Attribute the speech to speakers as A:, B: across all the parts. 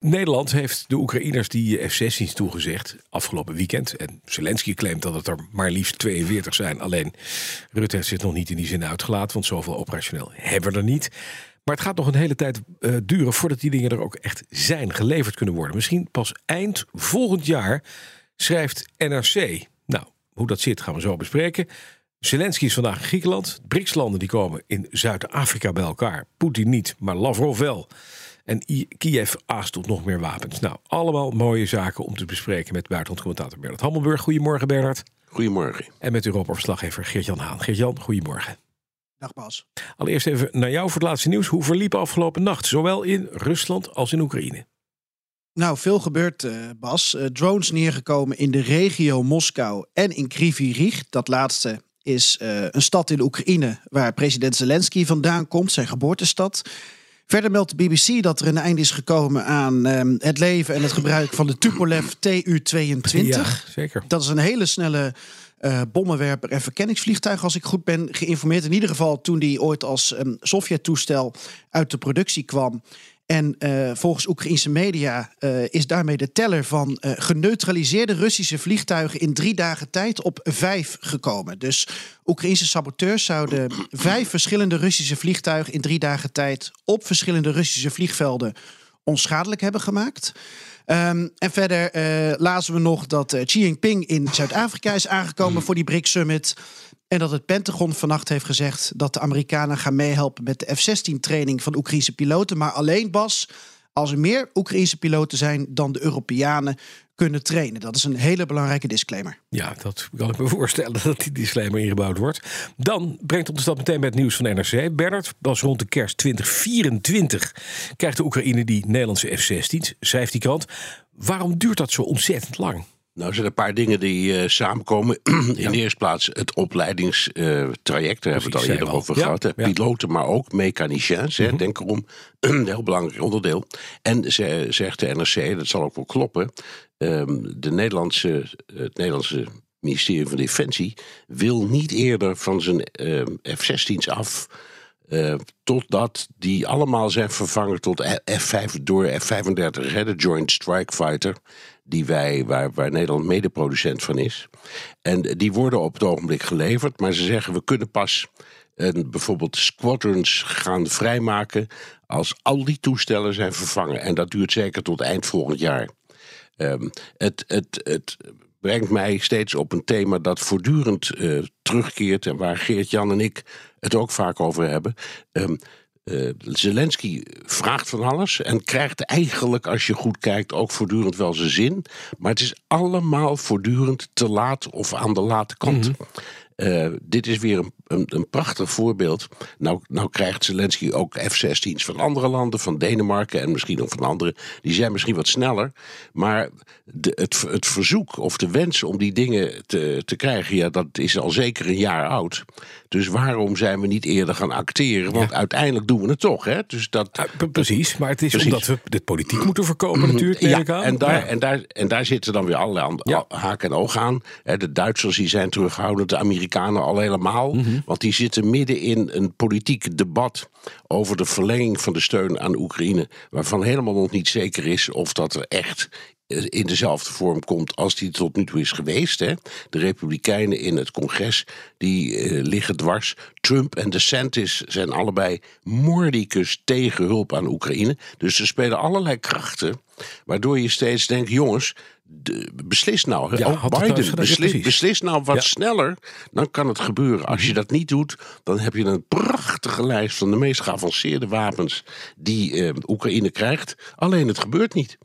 A: Nederland heeft de Oekraïners die F-16's toegezegd afgelopen weekend. En Zelensky claimt dat het er maar liefst 42 zijn. Alleen Rutte heeft zich nog niet in die zin uitgelaten, want zoveel operationeel hebben we er niet. Maar het gaat nog een hele tijd uh, duren voordat die dingen er ook echt zijn, geleverd kunnen worden. Misschien pas eind volgend jaar, schrijft NRC. Nou, hoe dat zit gaan we zo bespreken. Zelensky is vandaag in Griekenland. BRICS-landen die komen in Zuid-Afrika bij elkaar. Poetin niet, maar Lavrov wel. En Kiev aast tot nog meer wapens. Nou, allemaal mooie zaken om te bespreken met buitenlandcommentator Bernard Hammelburg. Goedemorgen Bernard.
B: Goedemorgen.
A: En met Europa-verslaggever Geert-Jan Haan. Geert-Jan, goedemorgen.
C: Dag Bas.
A: Allereerst even naar jou voor het laatste nieuws. Hoe verliep afgelopen nacht, zowel in Rusland als in Oekraïne?
C: Nou, veel gebeurt, uh, Bas. Uh, drones neergekomen in de regio Moskou en in Kryvyi Rih. Dat laatste is uh, een stad in Oekraïne waar president Zelensky vandaan komt, zijn geboortestad. Verder meldt de BBC dat er een einde is gekomen aan uh, het leven en het gebruik van de Tupolev Tu-22.
A: Ja, zeker.
C: Dat is een hele snelle uh, bommenwerper en verkenningsvliegtuig, als ik goed ben geïnformeerd. In ieder geval toen die ooit als um, Sovjet-toestel uit de productie kwam. En uh, volgens Oekraïnse media uh, is daarmee de teller van uh, geneutraliseerde Russische vliegtuigen in drie dagen tijd op vijf gekomen. Dus Oekraïnse saboteurs zouden vijf verschillende Russische vliegtuigen in drie dagen tijd op verschillende Russische vliegvelden onschadelijk hebben gemaakt. Um, en verder uh, lazen we nog dat uh, Xi Jinping in Zuid-Afrika is aangekomen voor die BRICS Summit. En dat het Pentagon vannacht heeft gezegd dat de Amerikanen gaan meehelpen met de F-16-training van Oekraïnse piloten. Maar alleen Bas, als er meer Oekraïnse piloten zijn dan de Europeanen kunnen trainen. Dat is een hele belangrijke disclaimer.
A: Ja, dat kan ik me voorstellen dat die disclaimer ingebouwd wordt. Dan brengt ons dat meteen bij het nieuws van NRC. Bernard, was rond de kerst 2024 krijgt de Oekraïne die Nederlandse F-16's, schrijft die krant. Waarom duurt dat zo ontzettend lang?
B: Nou, er zijn een paar dingen die uh, samenkomen. In ja. de eerste plaats het opleidingstraject, daar hebben we het al eerder over ja, gehad. Ja. Piloten, maar ook mechaniciens, mm -hmm. denk erom. een heel belangrijk onderdeel. En ze, zegt de NRC, dat zal ook wel kloppen, um, de Nederlandse, het Nederlandse ministerie van Defensie wil niet eerder van zijn uh, F-16's af. Uh, totdat die allemaal zijn vervangen tot F5 door F-35, de Joint Strike Fighter die wij, waar, waar Nederland medeproducent van is. En die worden op het ogenblik geleverd, maar ze zeggen we kunnen pas een, bijvoorbeeld squadrons gaan vrijmaken als al die toestellen zijn vervangen. En dat duurt zeker tot eind volgend jaar. Um, het, het, het brengt mij steeds op een thema dat voortdurend uh, terugkeert en waar Geert-Jan en ik het ook vaak over hebben. Um, uh, Zelensky vraagt van alles en krijgt eigenlijk, als je goed kijkt, ook voortdurend wel zijn zin. Maar het is allemaal voortdurend te laat of aan de late kant. Mm -hmm. Uh, dit is weer een, een, een, prachtig voorbeeld. Nou, nou krijgt Zelensky ook F-16's van andere landen, van Denemarken en misschien ook van andere. Die zijn misschien wat sneller. Maar de, het, het verzoek of de wens om die dingen te, te krijgen, ja, dat is al zeker een jaar oud. Dus waarom zijn we niet eerder gaan acteren? Want ja. uiteindelijk doen we het toch. Hè? Dus dat,
A: ja, precies, maar het is precies. omdat we dit politiek moeten voorkomen natuurlijk.
B: Ja, en daar, en, daar, en daar zitten dan weer allerlei haken en ogen aan. De Duitsers die zijn terughoudend, de Amerikanen al helemaal. Mm -hmm. Want die zitten midden in een politiek debat over de verlenging van de steun aan Oekraïne. Waarvan helemaal nog niet zeker is of dat er echt in dezelfde vorm komt als die tot nu toe is geweest. Hè. De Republikeinen in het congres die uh, liggen dwars. Trump en DeSantis zijn allebei mordicus tegen hulp aan Oekraïne. Dus er spelen allerlei krachten. Waardoor je steeds denkt, jongens, de, beslis nou. Ja, ook Biden, nou beslis, beslis, nou wat ja. sneller. Dan kan het gebeuren. Als je dat niet doet, dan heb je een prachtige lijst van de meest geavanceerde wapens die uh, Oekraïne krijgt. Alleen het gebeurt niet.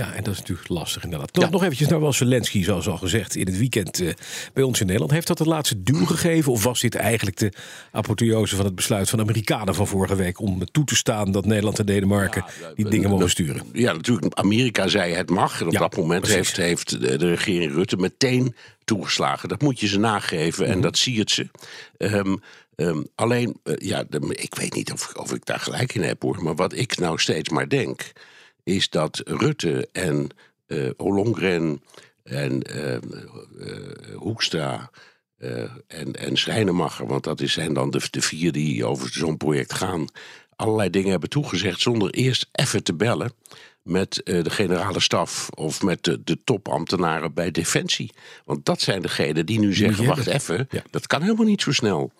A: Ja, en dat is natuurlijk lastig inderdaad. Toch ja. nog eventjes naar wel Zelensky, zoals al gezegd, in het weekend uh, bij ons in Nederland. Heeft dat de laatste duw gegeven? Of was dit eigenlijk de apotheose van het besluit van de Amerikanen van vorige week... om toe te staan dat Nederland en Denemarken ja, die dingen mogen sturen?
B: Ja, natuurlijk. Amerika zei het mag. En op ja, dat moment heeft, heeft de, regering Rutte meteen toegeslagen. Dat moet je ze nageven mm -hmm. en dat siert ze. Um, Um, alleen, uh, ja, de, ik weet niet of, of ik daar gelijk in heb hoor. Maar wat ik nou steeds maar denk is dat Rutte en uh, Ollongren en uh, uh, Hoekstra en, en Schrijnemacher, want dat zijn dan de, de vier die over zo'n project gaan, allerlei dingen hebben toegezegd zonder eerst even te bellen met de generale staf of met de, de, topambtenaren bij Defensie. Want dat zijn degenen die nu zeggen: wacht even, dat kan helemaal niet zo snel.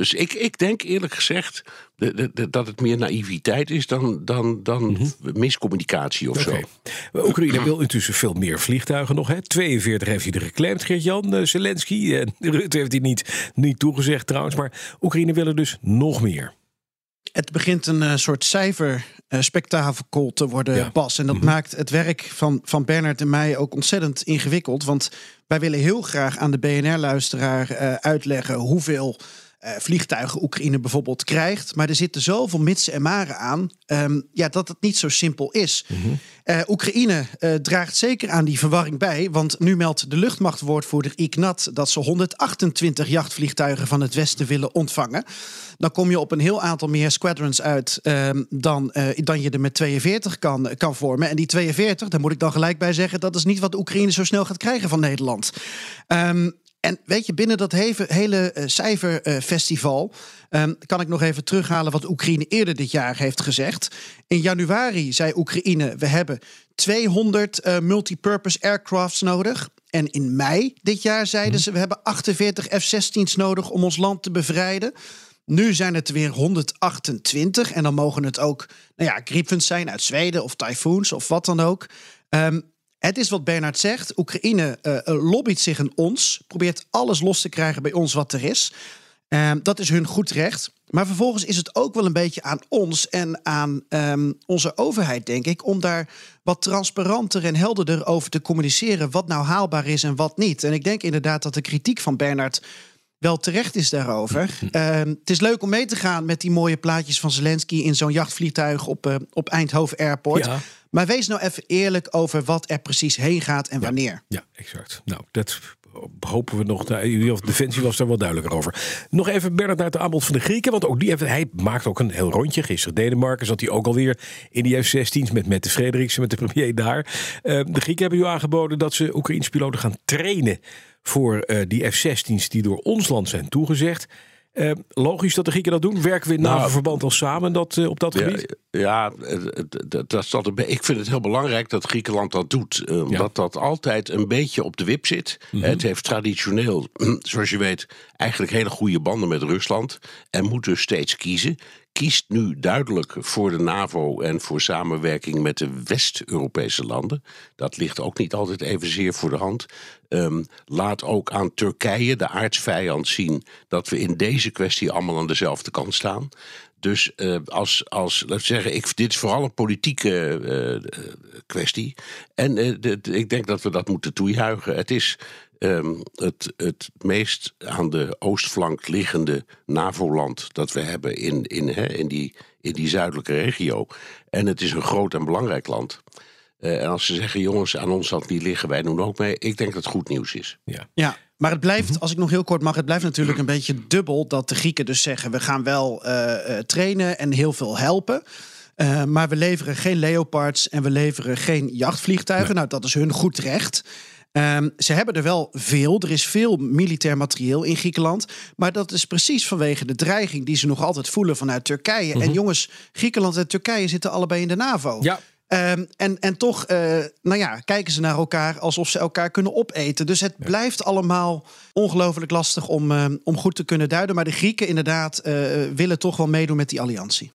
B: Dus ik, ik denk eerlijk gezegd de, de, dat het meer naïviteit is dan, dan, dan mhm. miscommunicatie of okay.
A: zo. Oekraïne wil intussen veel meer vliegtuigen nog. Hè? 42 heeft hij er geclaimd, Geert-Jan uh, Zelensky. En Rutte heeft hij niet, niet toegezegd trouwens. Maar Oekraïne wil er dus nog meer.
C: Het begint een uh, soort cijferspektakel uh, te worden ja. pas. En dat mhm. maakt het werk van, van Bernard en mij ook ontzettend ingewikkeld. Want wij willen heel graag aan de BNR-luisteraar uh, uitleggen hoeveel uh, vliegtuigen Oekraïne bijvoorbeeld krijgt. Maar er zitten zoveel mitsen en maren aan um, ja, dat het niet zo simpel is. Mm Oekraïne uh, draagt zeker aan die verwarring bij. Want nu meldt de luchtmachtwoordvoerder Ignat dat ze 128 jachtvliegtuigen van het Westen willen ontvangen. Dan kom je op een heel aantal meer squadrons uit um, dan, dan je er met 42 kan, kan vormen. En die 42, daar moet ik dan gelijk bij zeggen, dat is niet wat Oekraïne zo snel gaat krijgen van Nederland. Um, en weet je, binnen dat hele uh, cijferfestival uh, kan ik nog even terughalen wat Oekraïne eerder dit jaar heeft gezegd. In januari zei Oekraïne: we hebben 200 uh, multipurpose aircrafts nodig. En in mei dit jaar zeiden mhm. ze: we hebben 48 F-16's nodig om ons land te bevrijden. Nu zijn het weer 128 en dan mogen het ook nou ja, Gripens zijn uit Zweden of Typhoons of wat dan ook. Um, het is wat Bernard zegt. Oekraïne uh, lobbyt zich een ons, probeert alles los te krijgen bij ons wat er is. Uh, dat is hun goed recht. Maar vervolgens is het ook wel een beetje aan ons en aan um, onze overheid, denk ik, om daar wat transparanter en helderder over te communiceren wat nou haalbaar is en wat niet. En ik denk inderdaad dat de kritiek van Bernard wel terecht is daarover. Uh, het is leuk om mee te gaan met die mooie plaatjes van Zelensky in zo'n jachtvliegtuig op, uh, op Eindhoven Airport. Ja. Maar wees nou even eerlijk over wat er precies heen gaat en wanneer.
A: Ja, exact. Nou, dat hopen we nog. Of Defensie was daar wel duidelijker over. Nog even Bernard naar het aanbod van de Grieken. Want ook die heeft, hij maakt ook een heel rondje. Gisteren Denemarken zat hij ook alweer in die F-16's met Mette Frederiksen, met de premier daar. Uh, de Grieken hebben nu aangeboden dat ze Oekraïnse piloten gaan trainen voor uh, die F-16's die door ons land zijn toegezegd. Uh, logisch dat de Grieken dat doen. Werken we in nou, verband al samen dat, uh, op dat gebied?
B: Ja, dat, dat, dat, ik vind het heel belangrijk dat Griekenland dat doet. Uh, omdat dat altijd een beetje op de wip zit. Mm -hmm. Het heeft traditioneel, zoals je weet, eigenlijk hele goede banden met Rusland. En moet dus steeds kiezen kiest nu duidelijk voor de NAVO en voor samenwerking met de West-Europese landen. Dat ligt ook niet altijd evenzeer voor de hand. Um, laat ook aan Turkije, de aardsvijand, zien dat we in deze kwestie allemaal aan dezelfde kant staan. Dus uh, als, als, laten zeggen, ik, dit is vooral een politieke uh, kwestie. En ik denk dat we dat moeten toejuichen. Het is um, het, het meest aan de oostflank liggende NAVO-land dat we hebben in, in, hè, in, die, in die zuidelijke regio. En het is een groot en belangrijk land. Uh, en als ze zeggen, jongens, aan ons zal het niet liggen, wij doen ook mee. Ik denk dat het goed nieuws is.
C: Ja. ja. Maar het blijft, mhm. als ik nog heel kort mag, het blijft natuurlijk een beetje dubbel dat de Grieken dus zeggen: we gaan wel uh, trainen en heel veel helpen. Uh, maar we leveren geen Leopards en we leveren geen jachtvliegtuigen. Nou, dat is hun goed recht. Um, ze hebben er wel veel. Er is veel militair materieel in Griekenland. Maar dat is precies vanwege de dreiging die ze nog altijd voelen vanuit Turkije. En mhm. jongens, Griekenland en Turkije zitten allebei in de NAVO. Ja. Um, en, en toch, uh, nou ja, kijken ze naar elkaar alsof ze elkaar kunnen opeten. Dus het blijft allemaal ongelooflijk lastig om, uh, om goed te kunnen duiden. Maar de Grieken inderdaad uh, willen toch wel meedoen met die alliantie.